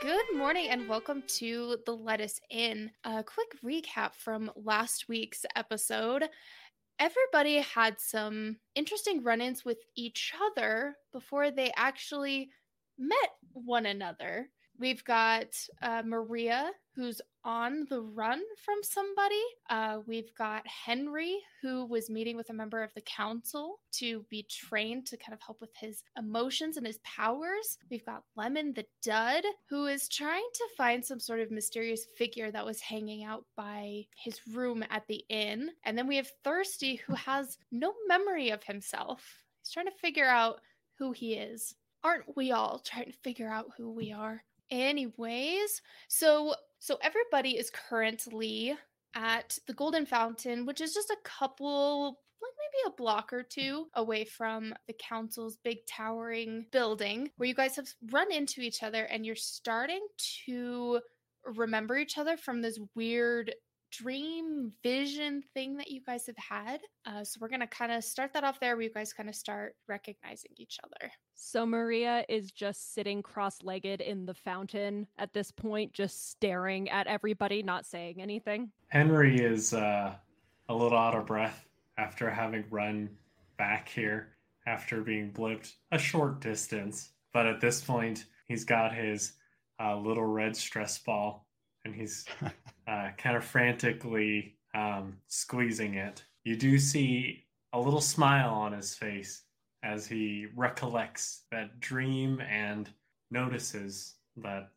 Good morning and welcome to the Lettuce Inn. A quick recap from last week's episode. Everybody had some interesting run ins with each other before they actually met one another. We've got uh, Marija, who's on the run from somebody. Uh, we've got Henry, who was meeting with a member of the council to be trained to kind of help with his emotions and his powers. We've got Lemon the Dud, who is trying to find some sort of mysterious figure that was hanging out by his room at the inn. And then we have Thirsty, who has no memory of himself. He's trying to figure out who he is. Aren't we all trying to figure out who we are? Anyways, so so everybody is currently at the Golden Fountain, which is just a couple like maybe a block or two away from the council's big towering building where you guys have run into each other and you're starting to remember each other from this weird dream vision thing that you guys have had. Uh, so we're going to kind of start that off there where you guys kind of start recognizing each other. So Marija is just sitting cross legged in the fountain at this point, just staring at everybody, not saying anything. Henry is uh, a little out of breath after having run back here after being blipped a short distance. But at this point, he's got his uh, little red stress ball and he's uh, kind of frantically um, squeezing it. You do see a little smile on his face as he recollects that dream and notices that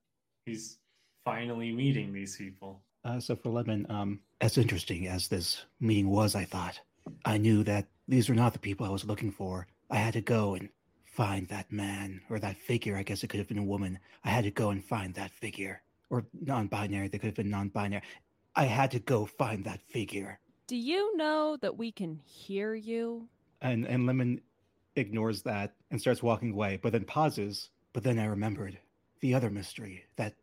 he's finally meeting these people. Uh, so for Lemon, um, as interesting as this meeting was, I thought I knew that these were not the people I was looking for. I had to go and find that man or that figure. I guess it could have been a woman. I had to go and find that figure or non-binary. They could have been non-binary. I had to go find that figure. Do you know that we can hear you? And and Lemon ignores that and starts walking away, but then pauses. But then I remembered the other mystery, that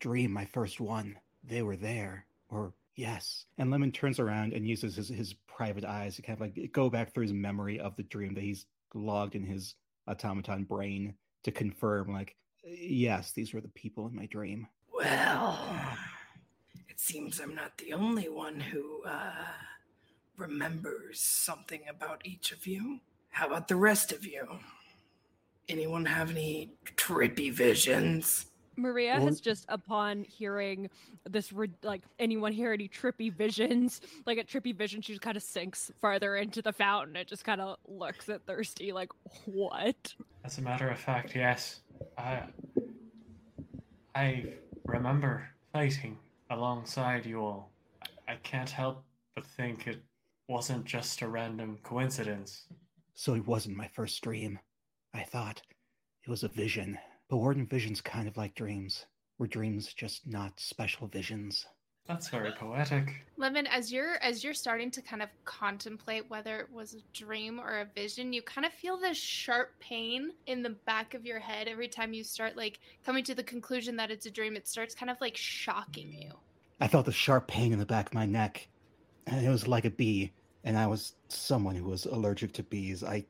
dream, my first one. They were there, or yes. And Lemon turns around and uses his, his private eyes to kind of like go back through his memory of the dream that he's logged in his automaton brain to confirm, like, yes, these were the people in my dream. Well, it seems I'm not the only one who uh, remembers something about each of you. How about the rest of you? Anyone have any trippy visions? Marija Well- has just, upon hearing this, re- like, anyone hear any trippy visions, like a trippy vision, she just kind of sinks farther into the fountain. It just kind of looks at Thirsty, like, what? As a matter of fact, yes. I I remember fighting alongside you all. I, can't help but think it wasn't just a random coincidence. So it wasn't my first dream. I thought it was a vision. But weren't visions kind of like dreams? Were dreams just not special visions? That's very poetic. Lemon, as you're as you're starting to kind of contemplate whether it was a dream or a vision, you kind of feel this sharp pain in the back of your head every time you start like coming to the conclusion that it's a dream. It starts kind of like shocking you. I felt a sharp pain in the back of my neck, and it was like a bee. And I was someone who was allergic to bees. I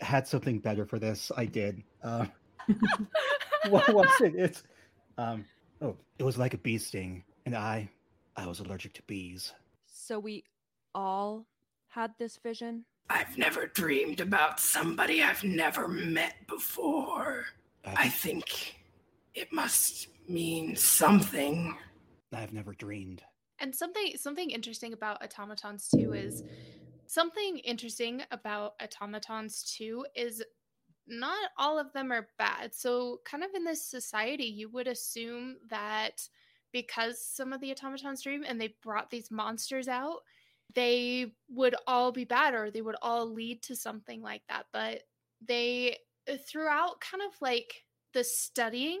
had something better for this. I did. Uh, what was it? It's um. Oh, it was like a bee sting, and I, I was allergic to bees. So we all had this vision? I've never dreamed about somebody I've never met before. I I've, think it must mean something. I've never dreamed. And something something interesting about automatons too is something interesting about automatons too is not all of them are bad. So kind of in this society you would assume that because some of the automatons dream and they brought these monsters out, they would all be bad or they would all lead to something like that. But they uh, throughout kind of like the studying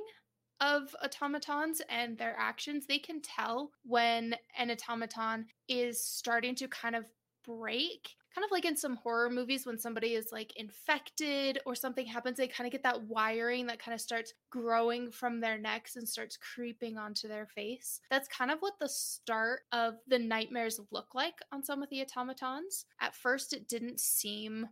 of automatons and their actions, they can tell when an automaton is starting to kind of break. Kind of like in some horror movies when somebody is like infected or something happens, they kind of get that wiring that kind of starts growing from their necks and starts creeping onto their face. That's kind of what the start of the nightmares look like on some of the automatons. At first, it didn't seem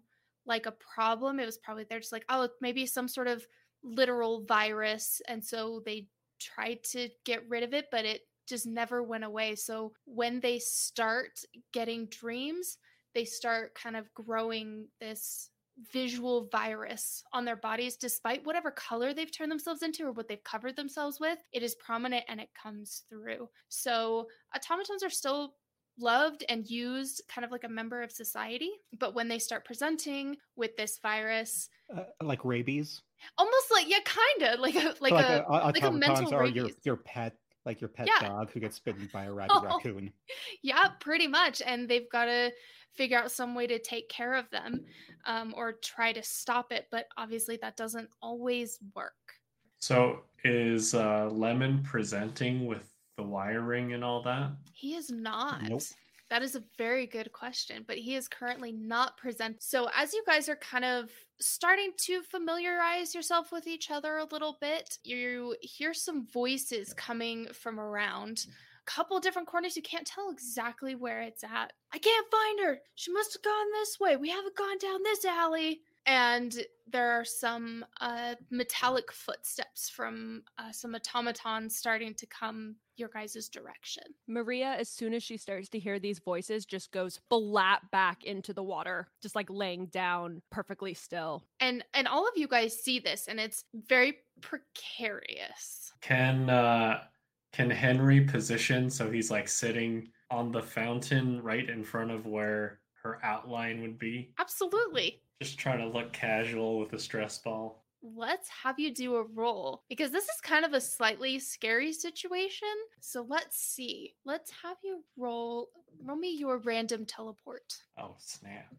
like a problem. It was probably they're just like, oh, maybe some sort of literal virus and so they tried to get rid of it, but it just never went away. So when they start getting dreams, they start kind of growing this visual virus on their bodies despite whatever color they've turned themselves into or what they've covered themselves with it is prominent and it comes through so automatons are still loved and used kind of like a member of society but when they start presenting with this virus Uh, like rabies. almost like yeah kind of like a like, So a uh, like a mental are your your pet, like your pet Yeah. dog who gets bitten by a rabid Oh. raccoon. yeah pretty much and they've got to figure out some way to take care of them um, or try to stop it but obviously that doesn't always work So is uh, Lemon presenting with the wiring and all that? he is not Nope. That is a very good question but he is currently not present. So as you guys are kind of starting to familiarize yourself with each other a little bit you hear some voices coming from around. A couple different corners. You can't tell exactly where it's at. I can't find her. She must have gone this way. We haven't gone down this alley and there are some uh, metallic footsteps from uh, some automatons starting to come your guys' direction Marija, as soon as she starts to hear these voices, just goes flat back into the water, just like laying down perfectly still. and and all of you guys see this and it's very precarious Can uh, can Henry position so he's like sitting on the fountain right in front of where her outline would be? absolutely Just trying to look casual with a stress ball. let's have you do a roll because this is kind of a slightly scary situation so let's see let's have you roll roll me your random teleport Oh snap!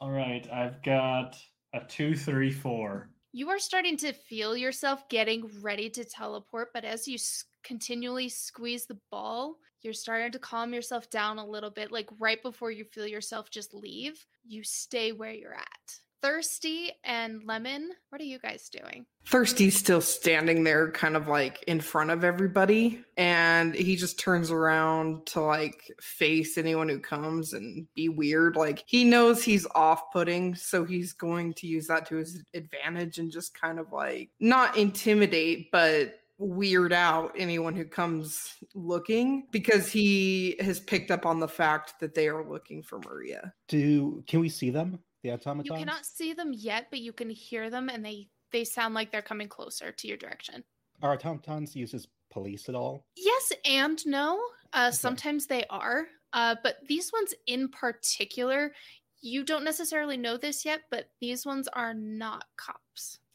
All right, I've got a two, three, four. you are starting to feel yourself getting ready to teleport but as you s- continually squeeze the ball you're starting to calm yourself down a little bit like right before you feel yourself just leave you stay where you're at thirsty and lemon what are you guys doing Thirsty's still standing there, kind of like in front of everybody, and he just turns around to like face anyone who comes and be weird. Like he knows he's off putting, so he's going to use that to his advantage and just kind of like not intimidate, but weird out anyone who comes looking because he has picked up on the fact that they are looking for Marija. Do can we see them? The automatons. You cannot see them yet, but you can hear them, and they they sound like they're coming closer to your direction. Are automatons used as police at all? Yes and no. Uh, Sometimes they are, uh, but these ones in particular, you don't necessarily know this yet, but these ones are not cops.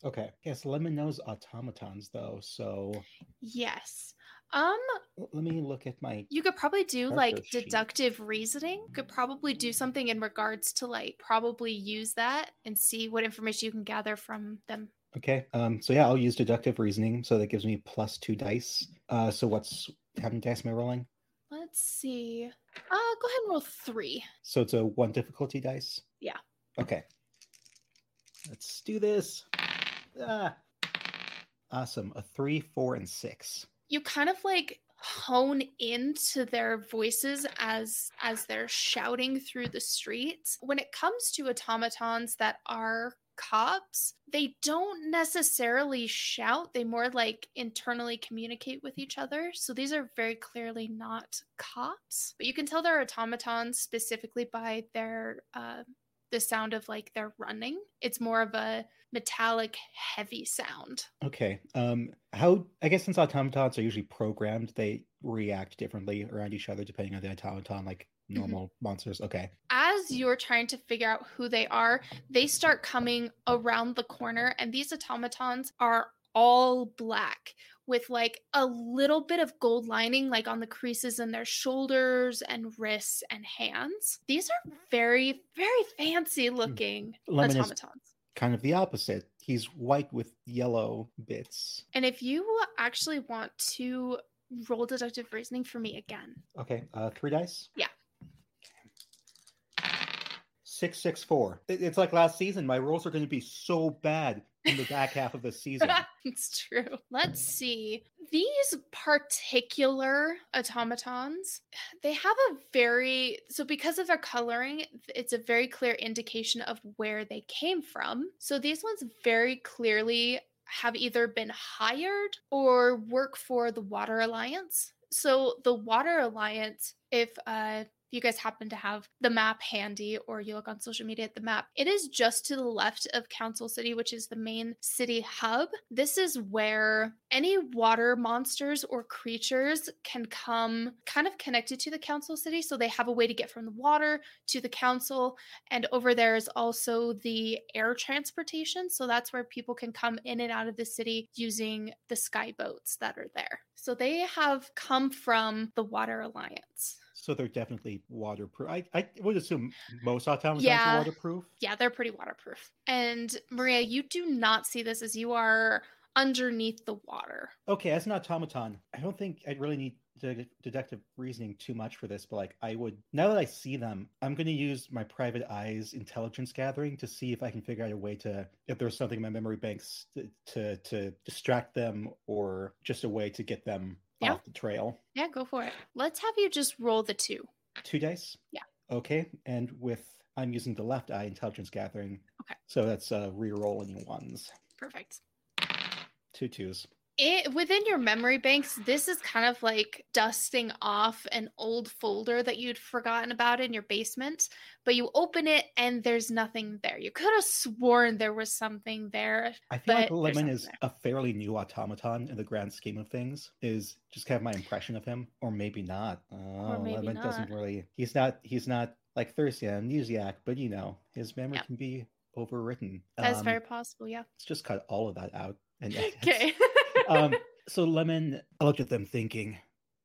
Okay. Yes, Lemon knows automatons though, so Yes. Um, let me look at my. you could probably do like sheet. deductive reasoning. Could probably do something in regards to like probably use that and see what information you can gather from them. Okay. Um. So yeah, I'll use deductive reasoning. So that gives me plus two dice. Uh. So what's how many dice am I rolling? Let's see. Uh, go ahead and roll three. So it's a one difficulty dice. Yeah. Okay. Let's do this. Ah. Awesome. A three, four, and six. You kind of like hone into their voices as as they're shouting through the streets. When it comes to automatons that are cops, they don't necessarily shout. They more like internally communicate with each other. So these are very clearly not cops, but you can tell they're automatons specifically by their uh the sound of like they're running. It's more of a metallic heavy sound. Okay. Um. How? I guess since automatons are usually programmed, they react differently around each other depending on the automaton, like Mm-hmm. normal monsters. Okay. as you're trying to figure out who they are, they start coming around the corner, and these automatons are all black with like a little bit of gold lining, like on the creases in their shoulders and wrists and hands. These are very, very fancy looking Lemon automatons. kind of the opposite. He's white with yellow bits. And if you actually want to roll deductive reasoning for me again, Okay. Uh. Three dice. Yeah. Six, six, four. It's like last season. My rolls are going to be so bad in the back half of the season. it's true. Let's see. These particular automatons, they have a very so because of their coloring, it's a very clear indication of where they came from. So these ones very clearly have either been hired or work for the Water Alliance. So the Water Alliance, if uh, you guys happen to have the map handy or you look on social media at the map, it is just to the left of Council City, which is the main city hub. This is where any water monsters or creatures can come kind of connected to the Council City. So they have a way to get from the water to the council. And over there is also the air transportation. So that's where people can come in and out of the city using the sky boats that are there. So they have come from the Water Alliance. So they're definitely waterproof. I, I would assume most automatons Yeah. are waterproof. Yeah, they're pretty waterproof. And Marija, you do not see this as you are underneath the water. Okay, as an automaton, I don't think I really need de- deductive reasoning too much for this, but like I would now that I see them, I'm going to use my private eyes intelligence gathering to see if I can figure out a way to if there's something in my memory banks to to, to distract them or just a way to get them Yeah. off the trail. Yeah, go for it. Let's have you just roll the two. Two dice. Yeah. Okay, and with I'm using the left eye intelligence gathering. Okay. So that's uh re-rolling ones. Perfect. Two twos. It, within your memory banks, this is kind of like dusting off an old folder that you'd forgotten about in your basement, but you open it and there's nothing there. You could have sworn there was something there. I feel like Lemon is there. a fairly new automaton in the grand scheme of things. Is just kind of my impression of him, or maybe not. Oh, maybe Lemon doesn't really. He's not. He's not like Thursday Amnesiac, but you know, his memory Yeah. can be overwritten. That's Um, very possible, yeah. Let's just cut all of that out. And. Okay. Um, so Lemon, I looked at them thinking,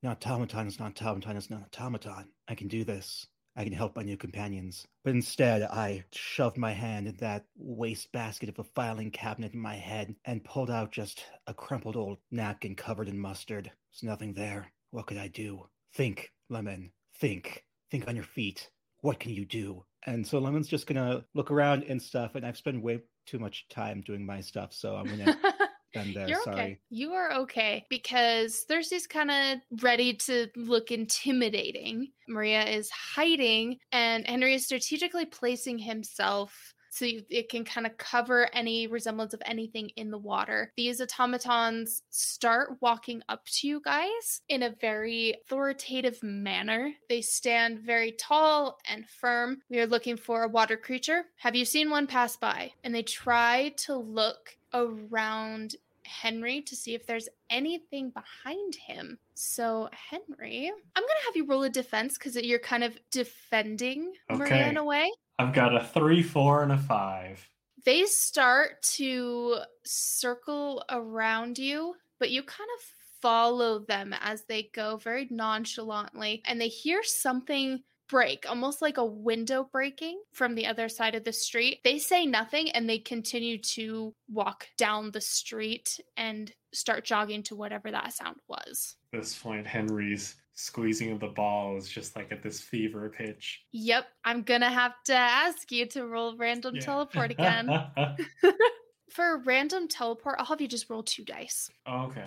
an automaton is not automaton is not automaton. I can do this. I can help my new companions. But instead, I shoved my hand in that wastebasket of a filing cabinet in my head and pulled out just a crumpled old napkin covered in mustard. There's nothing there. What could I do? Think, Lemon. Think. Think on your feet. What can you do? And so Lemon's just gonna look around and stuff, and I've spent way too much time doing my stuff, so I'm gonna end there. You're Sorry. okay. You are okay because Thirsty's kind of ready to look intimidating. Marija is hiding, and Henry is strategically placing himself so it can kind of cover any resemblance of anything in the water. These automatons start walking up to you guys in a very authoritative manner. They stand very tall and firm. We are looking for a water creature. Have you seen one pass by? And they try to look around Henry to see if there's anything behind him. So, Henry, I'm going to have you roll a defense because you're kind of defending Marija Okay. in a way. I've got a three, four, and a five. They start to circle around you, but you kind of follow them as they go very nonchalantly, and they hear something break, almost like a window breaking from the other side of the street. They say nothing and they continue to walk down the street and start jogging to whatever that sound was. At this point, Henry's squeezing of the ball is just like at this fever pitch. Yep, I'm gonna have to ask you to roll random Yeah. teleport again. For random teleport, I'll have you just roll two dice. okay.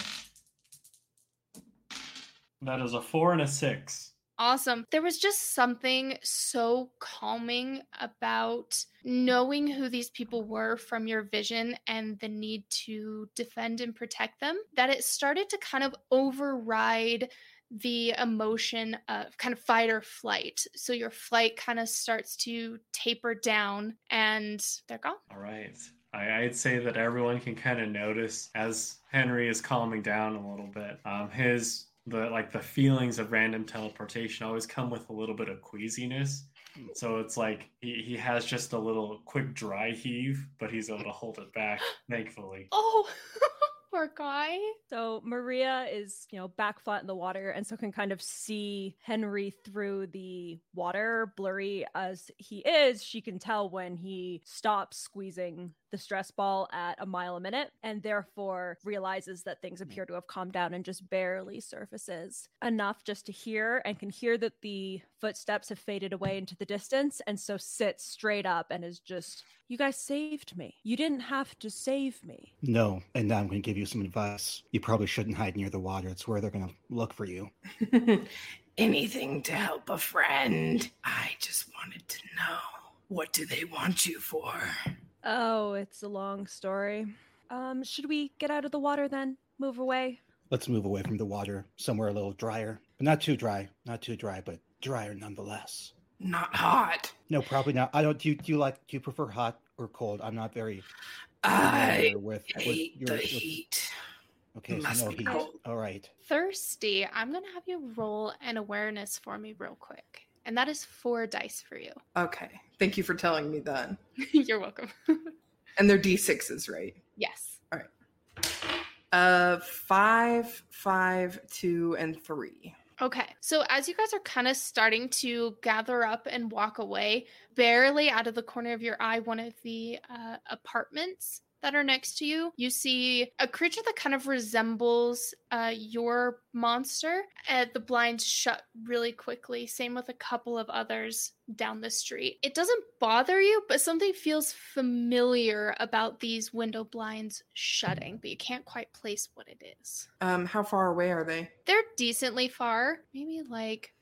That is a four and a six. Awesome. There was just something so calming about knowing who these people were from your vision and the need to defend and protect them that it started to kind of override the emotion of kind of fight or flight. So your flight kind of starts to taper down and they're gone. All right. I, I'd say that everyone can kind of notice as Henry is calming down a little bit. Um, his the like the feelings of random teleportation always come with a little bit of queasiness. So it's like he, he has just a little quick dry heave, but he's able to hold it back, thankfully. Oh, poor guy. So Marija is, you know, back flat in the water and so can kind of see Henry through the water, blurry as he is. She can tell when he stops squeezing the stress ball at a mile a minute and therefore realizes that things mm-hmm. appear to have calmed down and just barely surfaces enough just to hear and can hear that the footsteps have faded away into the distance and so sits straight up and is just you guys saved me. You didn't have to save me. No, and now I'm going to give you some advice. You probably shouldn't hide near the water. It's where they're going to look for you. Anything to help a friend. I just wanted to know what do they want you for? Oh, it's a long story. Um, should we get out of the water then? Move away? Let's move away from the water, somewhere a little drier. But not too dry. Not too dry, but drier nonetheless. Not hot. No, probably not. I don't. Do you, do you like? Do you prefer hot or cold? I'm not very I familiar with, with hate your. the with- heat. okay, so no heat. cold. All right. Thirsty, I'm going to have you roll an awareness for me real quick. And that is four dice for you. Okay. Thank you for telling me that. You're welcome. And they're d6s, right? yes. All right. Uh, five, five, two, and three. Okay. So as you guys are kind of starting to gather up and walk away, barely out of the corner of your eye, one of the uh, apartments that are next to you, you see a creature that kind of resembles uh, your monster. Uh, the blinds shut really quickly. Same with a couple of others down the street. It doesn't bother you, but something feels familiar about these window blinds shutting, but you can't quite place what it is. Um, how far away are they? They're decently far, maybe like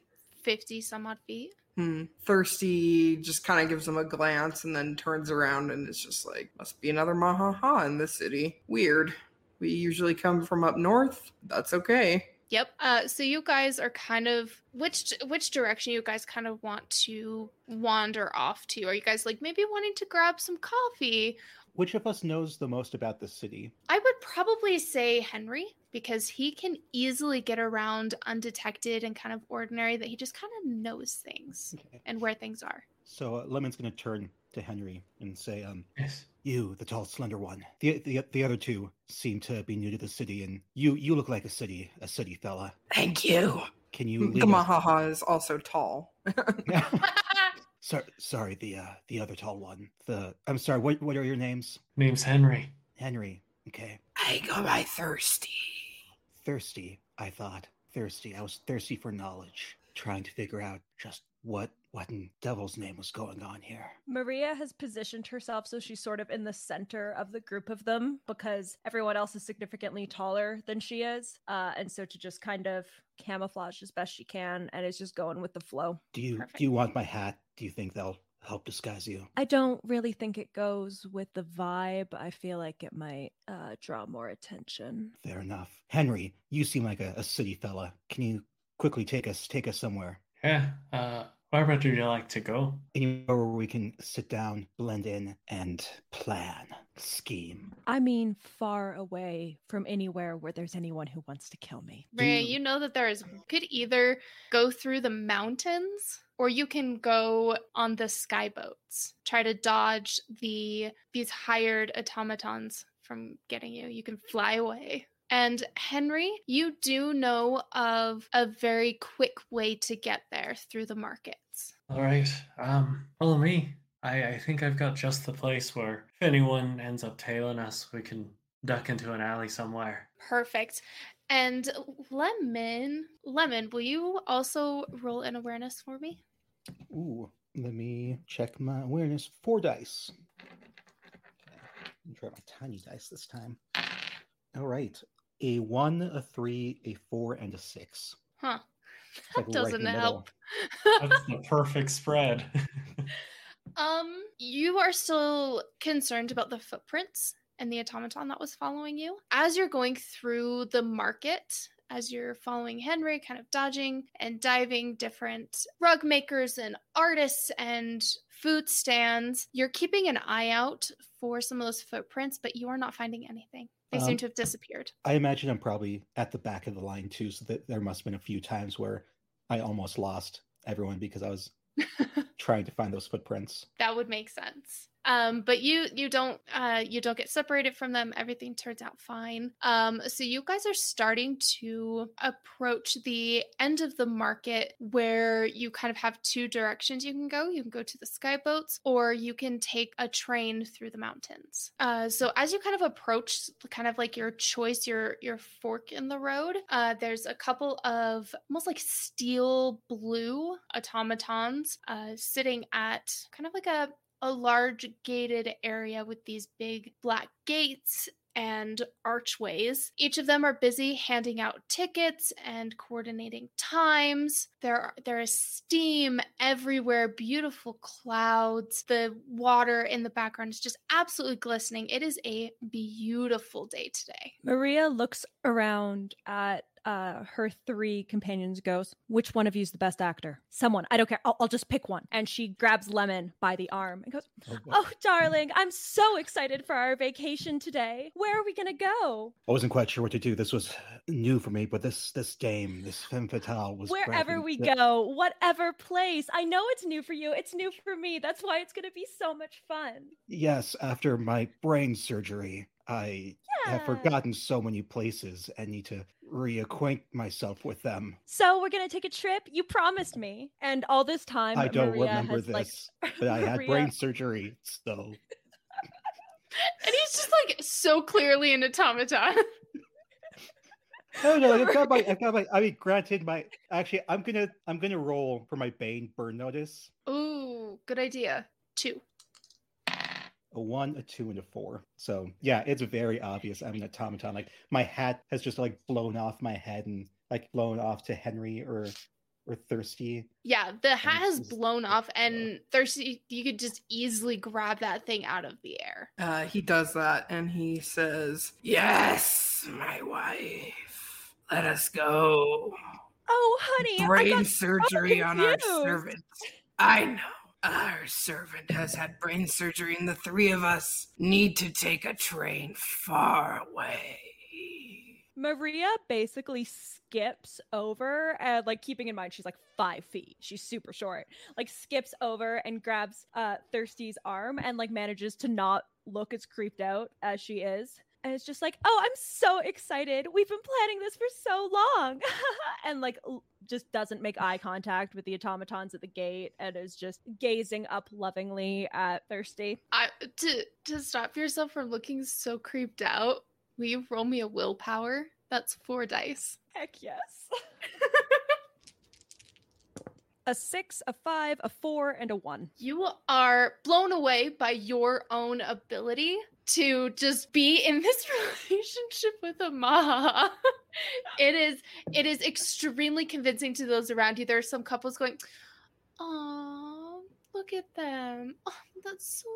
50 some odd feet. Hmm. Thirsty just kind of gives them a glance and then turns around and is just like, must be another Mahaha in this city. Weird. We usually come from up north. That's okay. Yep. Uh, so you guys are kind of which which direction you guys kind of want to wander off to? Are you guys like maybe wanting to grab some coffee? Which of us knows the most about the city? I would probably say Henry because he can easily get around undetected and kind of ordinary. That he just kind of knows things Okay. and where things are. So uh, Lemon's going to turn to Henry and say, um, Yes. "You, the tall, slender one. The, the the other two seem to be new to the city, and you you look like a city a city fella. Thank you. Can you The lead us- Mahaha is also tall. sorry, sorry, the uh, the other tall one. The I'm sorry. What what are your names? Name's Henry. Henry. Okay. I go by Thirsty. Thirsty. I thought thirsty. I was thirsty for knowledge, trying to figure out just what what in devil's name was going on here. Marija has positioned herself so she's sort of in the center of the group of them because everyone else is significantly taller than she is. Uh, and so to just kind of camouflage as best she can and is just going with the flow. Do you Perfect. do you want my hat? Do you think they'll help disguise you? I don't really think it goes with the vibe. I feel like it might uh, draw more attention. Fair enough. Henry, you seem like a, a city fella. Can you quickly take us take us somewhere? Yeah. Uh, where do you like to go? Anywhere where we can sit down, blend in, and plan, scheme. I mean, far away from anywhere where there's anyone who wants to kill me. Marija, Do- you know that there is you could either go through the mountains or you can go on the sky boats. Try to dodge the these hired automatons from getting you. You can fly away. And Henry, you do know of a very quick way to get there through the markets. All right. Um, follow me. I, I think I've got just the place where if anyone ends up tailing us, we can duck into an alley somewhere. Perfect. And Lemon, Lemon, will you also roll an awareness for me? Ooh, let me check my awareness. Four dice. Okay, let me try my tiny dice this time. All right. A one, a three, a four, and a six. Huh. It's That like doesn't the help. That's the perfect spread. Um, you are still concerned about the footprints and the automaton that was following you. As you're going through the market, as you're following Henry, kind of dodging and diving different rug makers and artists and food stands, you're keeping an eye out for some of those footprints, but you are not finding anything. They seem Um, to have disappeared. I imagine I'm probably at the back of the line too, so that there must have been a few times where I almost lost everyone because I was trying to find those footprints. that would make sense um but you you don't uh you don't get separated from them. Everything turns out fine. Um so you guys are starting to approach the end of the market where you kind of have two directions you can go. You can go to the sky boats or you can take a train through the mountains. Uh so as you kind of approach kind of like your choice your your fork in the road uh there's a couple of almost like steel blue automatons uh sitting at kind of like a a large gated area with these big black gates and archways. Each of them are busy handing out tickets and coordinating times. There, there is steam everywhere, beautiful clouds. The water in the background is just absolutely glistening. It is a beautiful day today. Marija looks around at uh, her three companions goes, Which one of you is the best actor? Someone. I don't care. I'll, I'll just pick one. And she grabs Lemon by the arm and goes, Oh. Oh, darling, I'm so excited for our vacation today. Where are we going to go? I wasn't quite sure what to do. This was new for me, but this this game, this femme fatale was Wherever we go, whatever place. I know it's new for you. It's new for me. That's why it's going to be so much fun. Yes, after my brain surgery, I have forgotten so many places and need to reacquaint myself with them. So we're going to take a trip. You promised me. And all this time, I don't Marija remember has, like, this, but I had Marija- brain surgery, so And he's just like so clearly an automaton. no, no, I've got my, I've got my. I mean, granted, my actually, I'm gonna, I'm gonna roll for my Bane burn notice. Ooh, good idea. Two. A one, a two, and a four. So yeah, it's very obvious. I'm an automaton. Like my hat has just like blown off my head and like blown off to Henry or or Thirsty. Yeah, the hat has blown off, and thirsty. You could just easily grab that thing out of the air. Uh, he does that and he says, Yes, my wife. Let us go. Oh, honey. Brain got surgery on our servants. I know. Our servant has had brain surgery, and the three of us need to take a train far away. Marija basically skips over and like keeping in mind she's like five feet. She's super short. Like skips over and grabs uh Thirsty's arm and like manages to not look as creeped out as she is. And it's just like, oh, I'm so excited. We've been planning this for so long. and like just doesn't make eye contact with the automatons at the gate and is just gazing up lovingly at Thirsty. I to to stop yourself from looking so creeped out. Will you roll me a willpower? That's four dice. Heck yes. a six, a five, a four, and a one. You are blown away by your own ability to just be in this relationship with a Maha. it is it is extremely convincing to those around you. There are some couples going, "Oh, look at them. Oh, that's so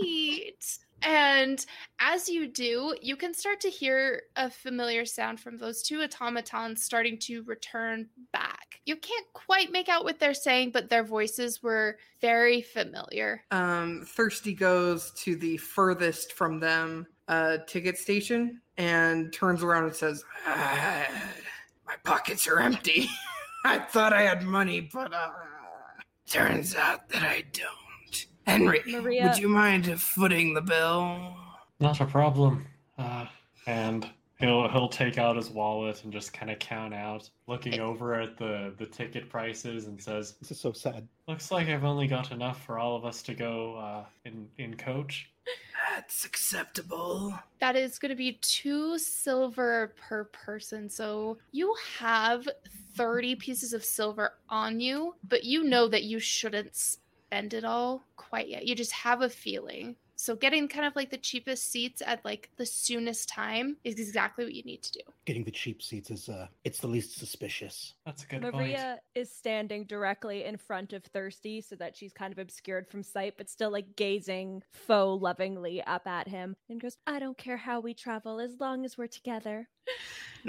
sweet." And as you do, you can start to hear a familiar sound from those two automatons starting to return back. You can't quite make out what they're saying, but their voices were very familiar. Um, Thirsty goes to the furthest from them uh, ticket station and turns around and says, "Ah, My pockets are empty. I thought I had money, but uh, turns out that I don't. Henry, Marija- would you mind footing the bill? Not a problem. Uh, and he'll he'll take out his wallet and just kind of count out, looking over at the the ticket prices, and says, This is so sad. "Looks like I've only got enough for all of us to go uh, in in coach." That's acceptable. That is going to be two silver per person. So you have 30 pieces of silver on you, but you know that you shouldn't spend it all quite yet. You just have a feeling. So getting kind of like the cheapest seats at like the soonest time is exactly what you need to do. Getting the cheap seats is uh, it's the least suspicious. That's a good point. Marija is standing directly in front of Thirsty so that she's kind of obscured from sight, but still like gazing faux lovingly up at him and goes, I don't care how we travel as long as we're together.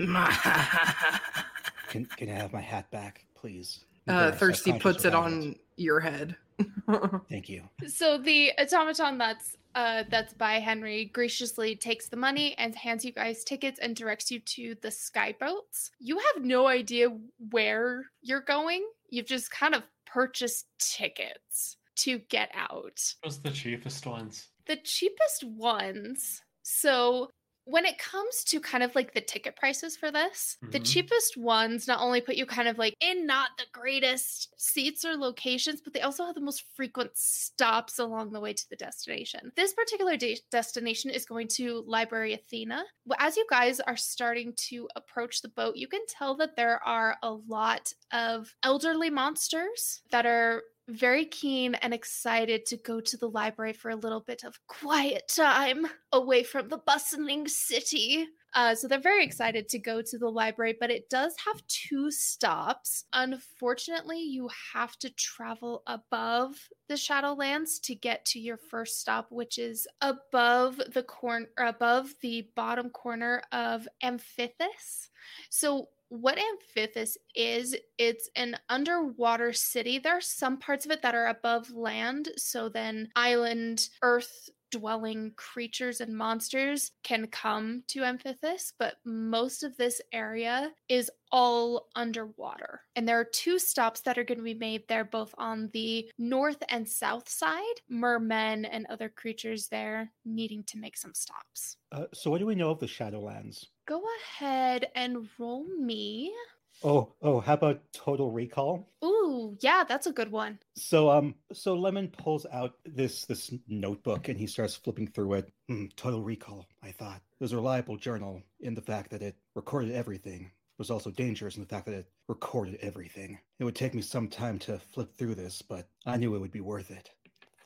Can can I have my hat back, please? Uh, Thirsty puts it about on your head. Thank you. So the automaton that's uh that's by Henry graciously takes the money and hands you guys tickets and directs you to the skyboats. You have no idea where you're going. You've just kind of purchased tickets to get out. What's the cheapest ones? The cheapest ones. So when it comes to kind of like the ticket prices for this, the Mhm. cheapest ones not only put you kind of like in not the greatest seats or locations, but they also have the most frequent stops along the way to the destination. This particular de- destination is going to Library Athena. As you guys are starting to approach the boat, you can tell that there are a lot of elderly monsters that are very keen and excited to go to the library for a little bit of quiet time away from the bustling city. Uh, so they're very excited to go to the library, but it does have two stops. Unfortunately, you have to travel above the Shadowlands to get to your first stop, which is above the corner, above the bottom corner of Amphithis. So what Amphithis is, it's an underwater city. There are some parts of it that are above land, so then island, earth dwelling creatures and monsters can come to Amphithis, but most of this area is all underwater. And there are two stops that are going to be made there, both on the north and south side. Mermen and other creatures there needing to make some stops. Uh, so, what do we know of the Shadowlands? Go ahead and roll me. Oh, oh, how about Total Recall? Ooh, yeah, that's a good one. So, um, so Lemon pulls out this this notebook and he starts flipping through it. Hmm, Total Recall. I thought it was a reliable journal in the fact that it recorded everything. It was also dangerous in the fact that it recorded everything. It would take me some time to flip through this, but I knew it would be worth it.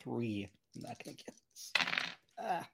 Three. I'm not gonna get this. Ah,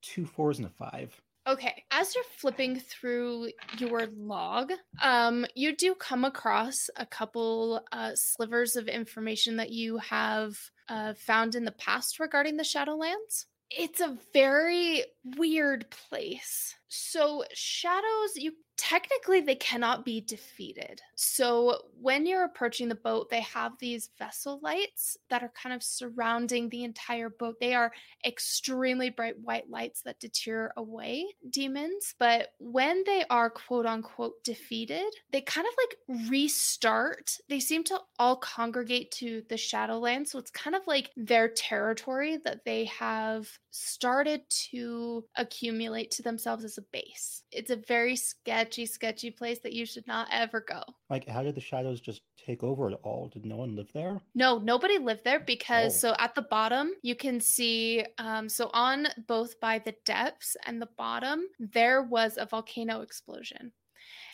two fours and a five. Okay, as you're flipping through your log, um, you do come across a couple uh, slivers of information that you have uh, found in the past regarding the Shadowlands. It's a very weird place. So, shadows, you technically they cannot be defeated. So when you're approaching the boat, they have these vessel lights that are kind of surrounding the entire boat. They are extremely bright white lights that deter away demons. But when they are quote unquote defeated, they kind of like restart. They seem to all congregate to the Shadowlands. So it's kind of like their territory that they have started to accumulate to themselves as a base. It's a very sketchy sketchy, place that you should not ever go. Like, how did the shadows just take over it all? Did no one live there? No, nobody lived there because Oh. so at the bottom you can see um so on both by the depths and the bottom there was a volcano explosion.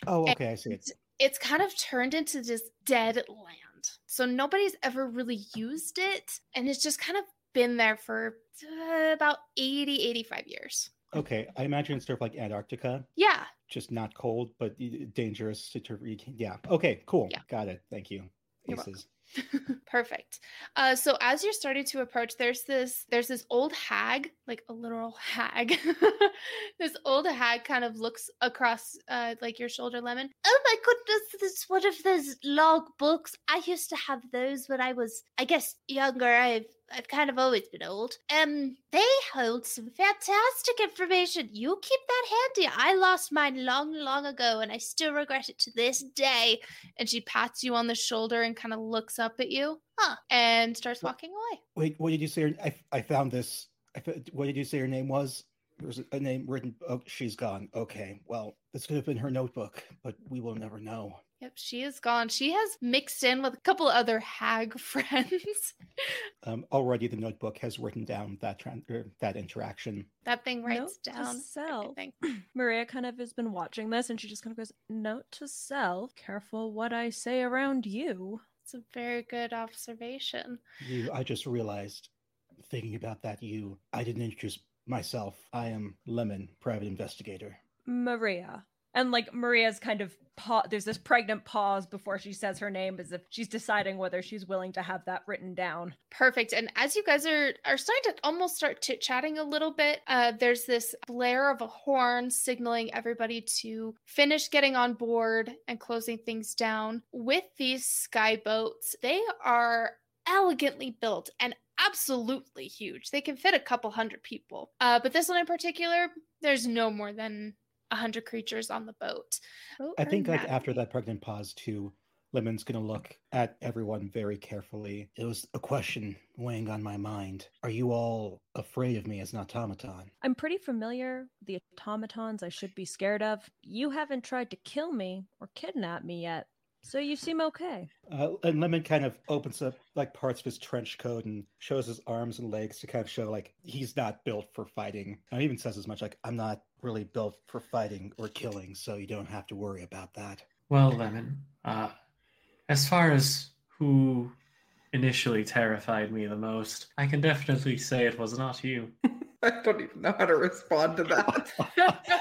Oh, And okay, I see it. It's kind of turned into this dead land. So nobody's ever really used it and it's just kind of been there for uh, about 80 85 years. Okay, I imagine it's sort of like Antarctica, Yeah, just not cold, but dangerous. To, yeah. Okay, cool. Yeah. Got it. Thank you. Aces. Perfect. Uh, so as you're starting to approach, there's this there's this old hag, like a literal hag. this old hag kind of looks across uh, like your shoulder, Lemon. Oh my goodness, this is one of those log books. I used to have those when I was, I guess, younger. I've I've kind of always been old. Um, they hold some fantastic information. You keep that handy. I lost mine long, long ago, and I still regret it to this day. And she pats you on the shoulder and kind of looks up at you, huh? And starts walking away. Wait, what did you say? Her, I, I found this. I, what did you say her name was? There's a name written. Oh, she's gone. Okay, well, this could have been her notebook, but we will never know. Yep, she is gone. She has mixed in with a couple other hag friends. Um, already, the notebook has written down that tran- er, that interaction. that thing writes Note to down self. Marija kind of has been watching this and she just kind of goes, Note to self, careful what I say around you. It's a very good observation. You, I just realized, thinking about that, you, I didn't introduce myself. I am Lemon, private investigator. Marija. And like Marija's kind of pa- there's this pregnant pause before she says her name as if she's deciding whether she's willing to have that written down. Perfect. And as you guys are are starting to almost start chit chatting a little bit, uh, there's this blare of a horn signaling everybody to finish getting on board and closing things down. With these sky boats, they are elegantly built and absolutely huge. They can fit a couple hundred people. Uh, but this one in particular, there's no more than a hundred creatures on the boat. Oh, I think like Matt. after that pregnant pause too, Lemon's gonna look at everyone very carefully. It was a question weighing on my mind. Are you all afraid of me as an automaton? I'm pretty familiar with the automatons I should be scared of. You haven't tried to kill me or kidnap me yet, so you seem okay. Uh, and Lemon kind of opens up like parts of his trench coat and shows his arms and legs to kind of show like he's not built for fighting. And even says as much like I'm not really built for fighting or killing, so you don't have to worry about that. Well, Lemon, uh, as far as who initially terrified me the most. I can definitely say it was not you. I don't even know how to respond to that.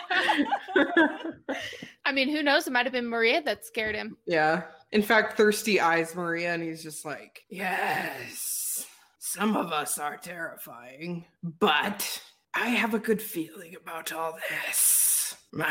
I mean, who knows? It might have been Marija that scared him. yeah. In fact, Thirsty eyes Marija and he's just like, Yes, some of us are terrifying, but I have a good feeling about all this.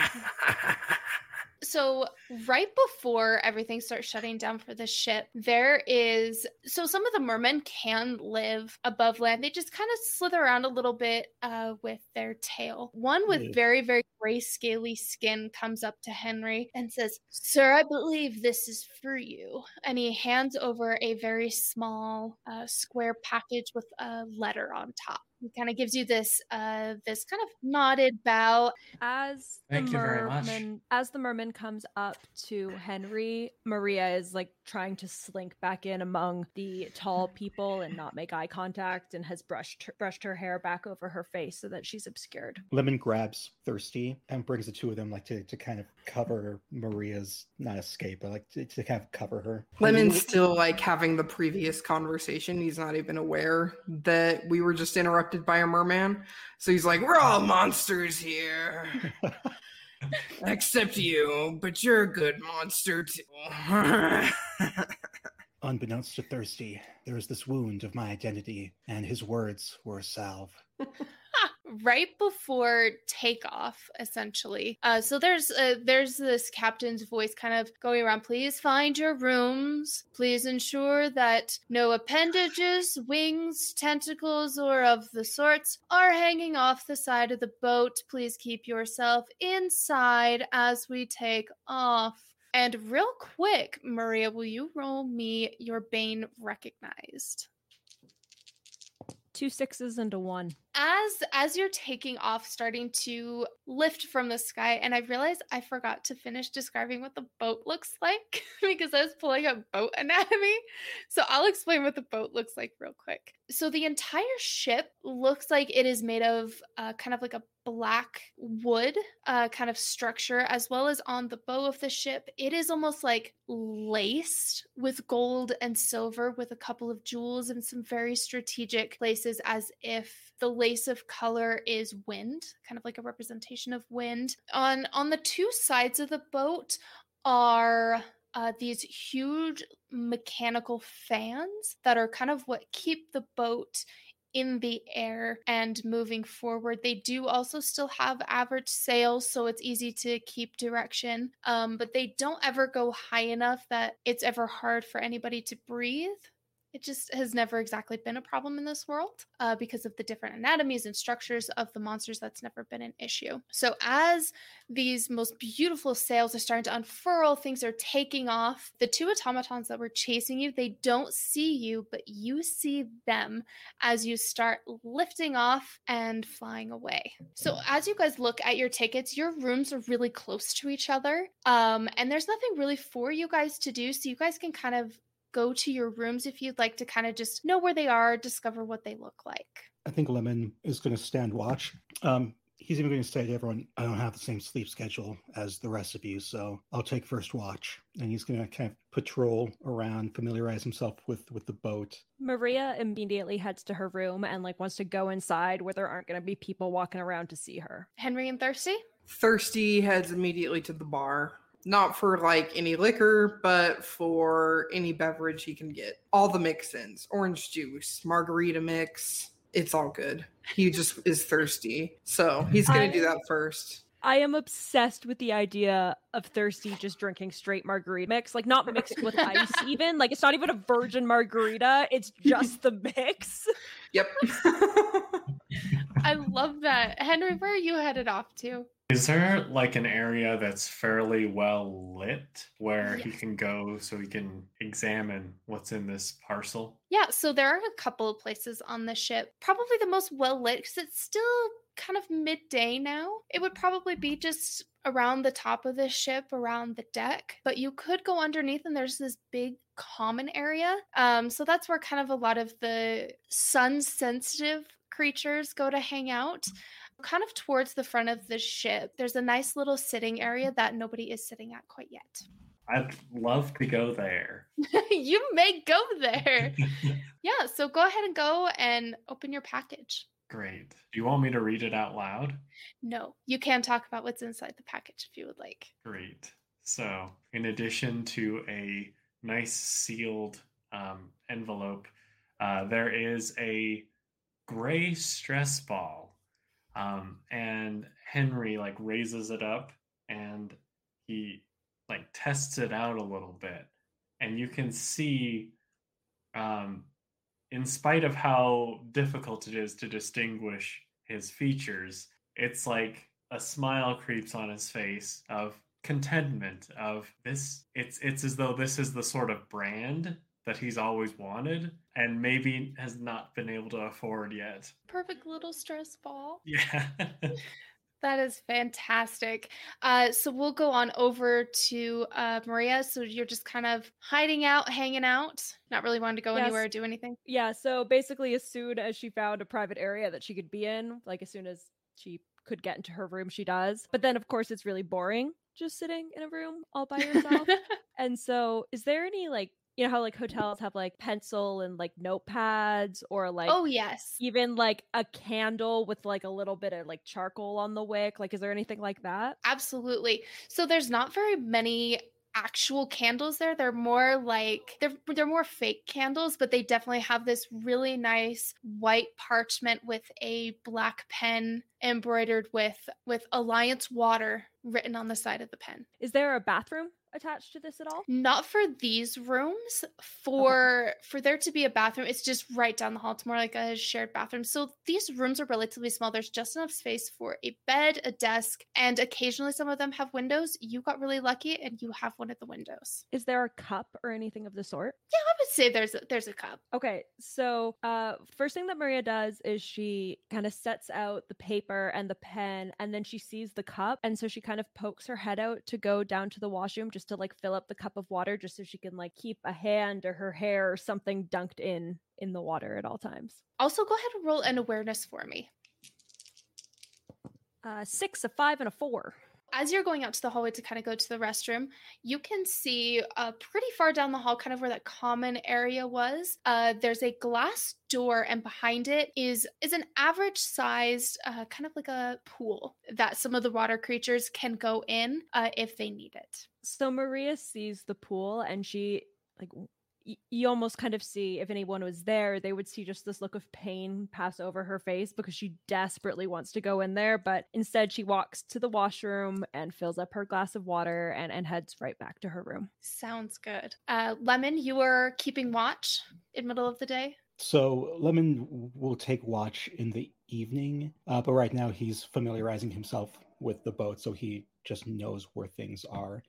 So, right before everything starts shutting down for the ship, there is so some of the mermen can live above land. They just kind of slither around a little bit uh, with their tail. One with very, very gray, scaly skin comes up to Henry and says, Sir, I believe this is for you. And he hands over a very small uh, square package with a letter on top. He kind of gives you this uh, this kind of nodded bow. As Thank the you very much. merman, as the merman comes up to Henry, Marija is like trying to slink back in among the tall people and not make eye contact, and has brushed her, brushed her hair back over her face so that she's obscured. Lemon grabs Thirsty and brings the two of them like to, to kind of cover Marija's not escape, but like to, to kind of cover her. Lemon's still like having the previous conversation. He's not even aware that we were just interrupted by a merman. So he's like, We're all monsters here, except you, but you're a good monster too. Unbeknownst to Thirsty, there is this wound of my identity, and his words were a salve. right before takeoff essentially. Uh, so there's uh, there's this captain's voice kind of going around please find your rooms. Please ensure that no appendages wings tentacles or of the sorts are hanging off the side of the boat. Please keep yourself inside as we take off. And real quick marija will you roll me your bane recognized? Two sixes and a one. As as you're taking off starting to lift from the sky and i realized i forgot to finish describing what the boat looks like because i was pulling up boat anatomy. So i'll explain what the boat looks like real quick. So the entire ship looks like it is made of uh, kind of like a black wood uh, kind of structure as well as on the bow of the ship it is almost like laced with gold and silver with a couple of jewels in some very strategic places as if the lace of color is wind kind of like a representation of wind. On on the two sides of the boat are uh, these huge mechanical fans that are kind of what keep the boat in the air and moving forward. They do also still have average sails, so it's easy to keep direction. Um, but they don't ever go high enough that it's ever hard for anybody to breathe. It just has never exactly been a problem in this world uh, because of the different anatomies and structures of the monsters. That's never been an issue. So, as these most beautiful sails are starting to unfurl, things are taking off. The two automatons that were chasing you, they don't see you, but you see them as you start lifting off and flying away. So, as you guys look at your tickets, your rooms are really close to each other. Um, and there's nothing really for you guys to do. So, you guys can kind of go to your rooms if you'd like to kind of just know where they are, discover what they look like. I think Lemon is going to stand watch. Um, he's even going to say to everyone, I don't have the same sleep schedule as the rest of you, so I'll take first watch. And he's going to kind of patrol around, familiarize himself with with the boat. Marija immediately heads to her room and like wants to go inside where there aren't going to be people walking around to see her. Henry and Thirsty? Thirsty heads immediately to the bar. Not for like any liquor, but for any beverage he can get. All the mix ins orange juice, margarita mix. It's all good. He just is thirsty. So he's going to do that first. I am obsessed with the idea of Thirsty just drinking straight margarita mix, like not mixed with ice, even. Like it's not even a virgin margarita, it's just the mix. Yep. I love that. Henry, where are you headed off to? Is there like an area that's fairly well lit where he can go so he can examine what's in this parcel? Yeah, so there are a couple of places on the ship. Probably the most well lit because it's still kind of midday now. It would probably be just around the top of the ship, around the deck. But you could go underneath, and there's this big common area. Um, so that's where kind of a lot of the sun sensitive creatures go to hang out. Kind of towards the front of the ship, there's a nice little sitting area that nobody is sitting at quite yet. I'd love to go there. you may go there. yeah, so go ahead and go and open your package. Great. Do you want me to read it out loud? No, you can talk about what's inside the package if you would like. Great. So, in addition to a nice sealed um, envelope, uh, there is a gray stress ball. Um, and Henry like raises it up and he like tests it out a little bit. And you can see, um, in spite of how difficult it is to distinguish his features, it's like a smile creeps on his face of contentment of this it's it's as though this is the sort of brand that he's always wanted and maybe has not been able to afford yet. Perfect little stress ball. Yeah. That is fantastic. Uh, so we'll go on over to uh, Marija. So you're just kind of hiding out, hanging out, not really wanting to go Yes. anywhere or do anything. Yeah, so basically, as soon as she found a private area that she could be in, like as soon as she could get into her room, she does. But then, of course, it's really boring just sitting in a room all by yourself. and so, is there any like, you know, how like hotels have like pencil and like notepads or like oh yes. even like a candle with like a little bit of like charcoal on the wick? Like, is there anything like that? Absolutely. So there's not very many actual candles there. They're more like they're they're more fake candles, but they definitely have this really nice white parchment with a black pen embroidered with with Alliance water written on the side of the pen. Is there a bathroom attached to this at all? Not for these rooms. For for there to be a bathroom, it's just right down the hall. It's more like a shared bathroom. So these rooms are relatively small. There's just enough space for a bed, a desk, and occasionally some of them have windows. You got really lucky and you have one of the windows. Is there a cup or anything of the sort? Yeah, I would say there's a, there's a cup. Okay, so uh first thing that Marija does is she kind of sets out the paper and the pen and then she sees the cup and so she kind of pokes her head out to go down to the washroom just to like fill up the cup of water just so she can like keep a hand or her hair or something dunked in in the water at all times. Also, go ahead and roll an awareness for me. Uh 6 a 5 and a 4. As you're going out to the hallway to kind of go to the restroom, you can see uh, pretty far down the hall, kind of where that common area was. Uh, there's a glass door, and behind it is is an average sized, uh, kind of like a pool that some of the water creatures can go in uh, if they need it. So Marija sees the pool and she like y- you almost kind of see if anyone was there, they would see just this look of pain pass over her face because she desperately wants to go in there, but instead she walks to the washroom and fills up her glass of water and, and heads right back to her room. Sounds good. Uh, Lemon, you are keeping watch in middle of the day. So Lemon will take watch in the evening, uh, but right now he's familiarizing himself with the boat, so he just knows where things are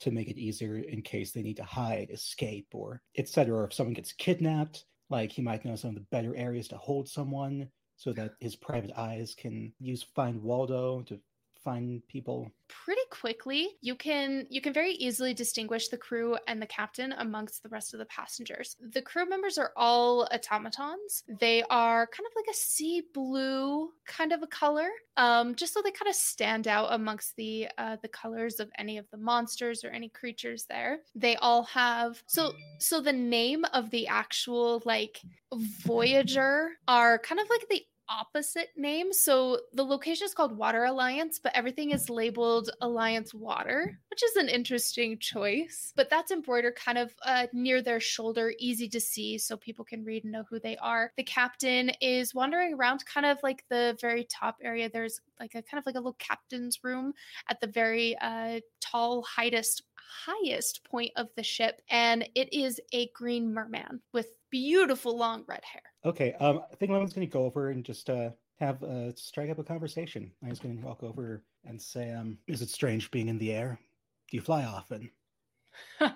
to make it easier in case they need to hide, escape, or etc. Or if someone gets kidnapped, like he might know some of the better areas to hold someone, so that his private eyes can use Find Waldo to find people. pretty quickly you can you can very easily distinguish the crew and the captain amongst the rest of the passengers. The crew members are all automatons. They are kind of like a sea blue kind of a color um just so they kind of stand out amongst the uh the colors of any of the monsters or any creatures there. They all have so so the name of the actual like voyager are kind of like the opposite name. So the location is called Water Alliance, but everything is labeled Alliance Water, which is an interesting choice. But that's embroidered kind of uh, near their shoulder, easy to see, so people can read and know who they are. The captain is wandering around kind of like the very top area. There's like a kind of like a little captain's room at the very uh, tall, highest highest point of the ship and it is a green merman with beautiful long red hair Okay, um, I think Lemon's going to go over and just uh, have uh, strike up a conversation. I'm just going to walk over and say, um, "Is it strange being in the air? Do you fly often?"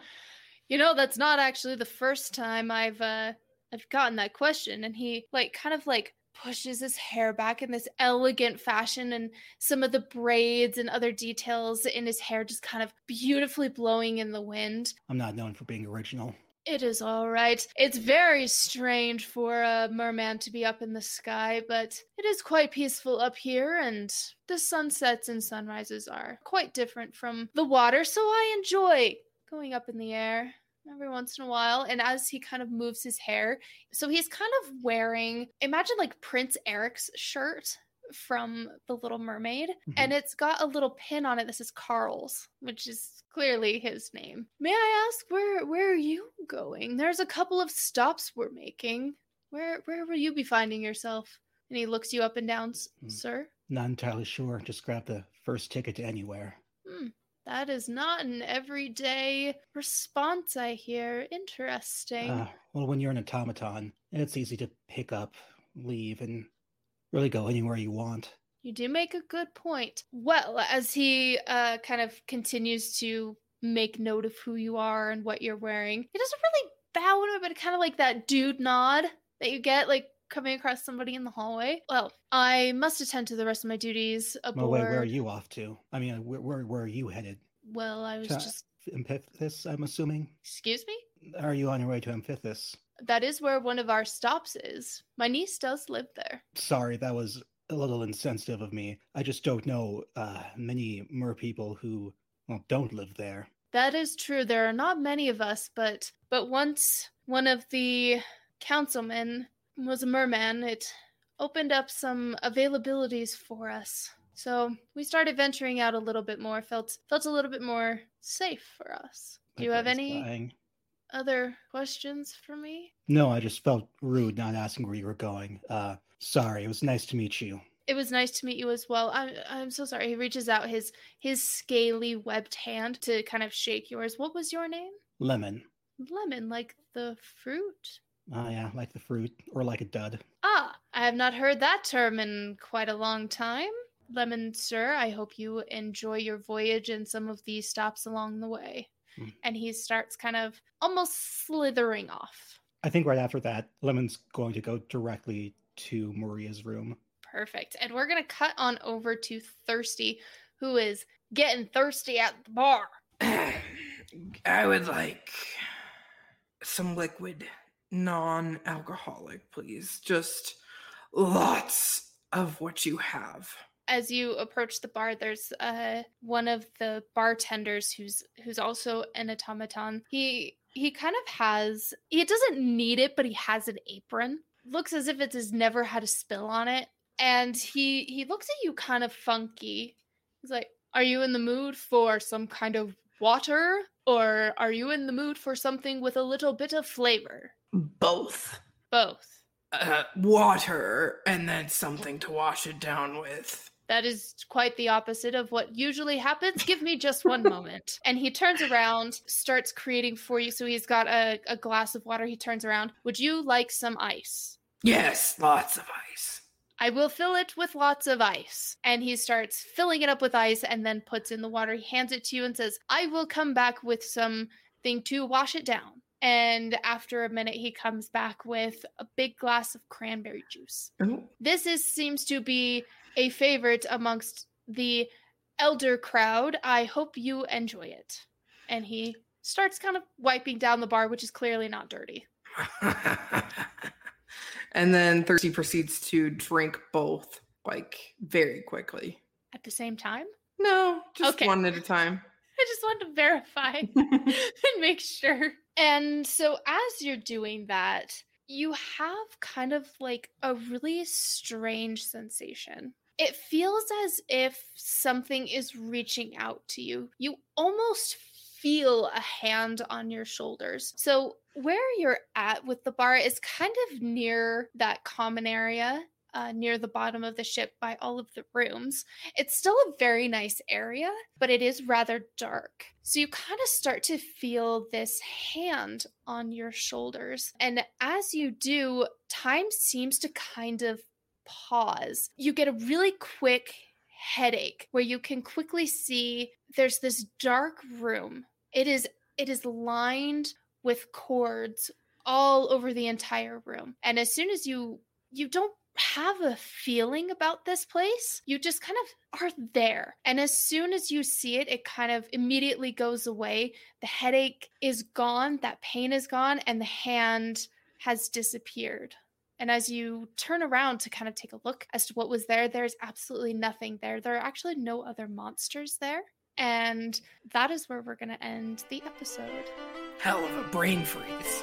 you know that's not actually the first time i've uh i've gotten that question and he like kind of like pushes his hair back in this elegant fashion and some of the braids and other details in his hair just kind of beautifully blowing in the wind I'm not known for being original. It is all right it's very strange for a merman to be up in the sky but it is quite peaceful up here and the sunsets and sunrises are quite different from the water so i enjoy going up in the air every once in a while. And as he kind of moves his hair, so he's kind of wearing, imagine like Prince Eric's shirt from The Little Mermaid, Mhm. and it's got a little pin on it that says Carl's, which is clearly his name. May I ask where where are you going? There's a couple of stops we're making. Where where will you be finding yourself? And he looks you up and down, "S- Hmm. sir. Not entirely sure. Just grab the first ticket to anywhere. Hmm. That is not an everyday response, I hear. Interesting. Uh, well, when you're an automaton, it's easy to pick up, leave, and really go anywhere you want. You do make a good point. Well, as he uh, kind of continues to make note of who you are and what you're wearing, he doesn't really bow to it, but kind of like that dude nod that you get, like coming across somebody in the hallway. Well, I must attend to the rest of my duties Well, aboard. wait, where are you off to? I mean, where where, where are you headed? Well, I was To just. Amphithis, I'm assuming. Excuse me? Are you on your way to Amphithis? That is where one of our stops is. My niece does live there. Sorry, that was a little insensitive of me. I just don't know uh, many mer people who well don't live there. That is true. There are not many of us, but but once one of the councilmen was a merman, it opened up some availabilities for us. So we started venturing out a little bit more. felt felt a little bit more safe for us. Do you have any dying. Other questions for me? No, I just felt rude not asking where you were going. Uh, sorry. It was nice to meet you. It was nice to meet you as well. I'm I'm so sorry. He reaches out his his scaly webbed hand to kind of shake yours. What was your name? Lemon. Lemon, like the fruit. Oh yeah, like the fruit or like a dud. Ah, I have not heard that term in quite a long time. Lemon, sir, I hope you enjoy your voyage and some of these stops along the way. Hmm. And he starts kind of almost slithering off. I think right after that, Lemon's going to go directly to Marija's room. Perfect. And we're going to cut on over to Thirsty, who is getting thirsty at the bar. I would like some liquid, non alcoholic, please. Just lots of what you have. As you approach the bar there's uh one of the bartenders who's who's also an automaton. He he kind of has he doesn't need it but he has an apron. Looks as if it has never had a spill on it. And he he looks at you kind of funky. He's like are you in the mood for some kind of water? Or are you in the mood for something with a little bit of flavor? Both. both. Uh, water and then something to wash it down with. That is quite the opposite of what usually happens. Give me just one moment. And he turns around, starts creating for you. So he's got a, a glass of water. He turns around. Would you like some ice? Yes, lots of ice. I will fill it with lots of ice. And he starts filling it up with ice and then puts in the water. He hands it to you and says, I will come back with something to wash it down. And after a minute, he comes back with a big glass of cranberry juice Ooh. this is seems to be a favorite amongst the elder crowd. I hope you enjoy it. And he starts kind of wiping down the bar, which is clearly not dirty. and then Thirsty proceeds to drink both, like very quickly. At the same time, No, just Okay. one at a time. I just wanted to verify and make sure. And so, as you're doing that, you have kind of like a really strange sensation. It feels as if something is reaching out to you. You almost feel a hand on your shoulders. So, where you're at with the bar is kind of near that common area. Uh, near the bottom of the ship by all of the rooms. It's still a very nice area, but it is rather dark. So you kind of start to feel this hand on your shoulders. And as you do, time seems to kind of pause. You get a really quick headache where you can quickly see there's this dark room. It is it is lined with cords all over the entire room. And as soon as you you don't have a feeling about this place. You just kind of are there. And as soon as you see it, it kind of immediately goes away. The headache is gone, that pain is gone, and the hand has disappeared. And as you turn around to kind of take a look as to what was there, there's absolutely nothing there. There are actually no other monsters there. And that is where we're going to end the episode. Hell of a brain freeze.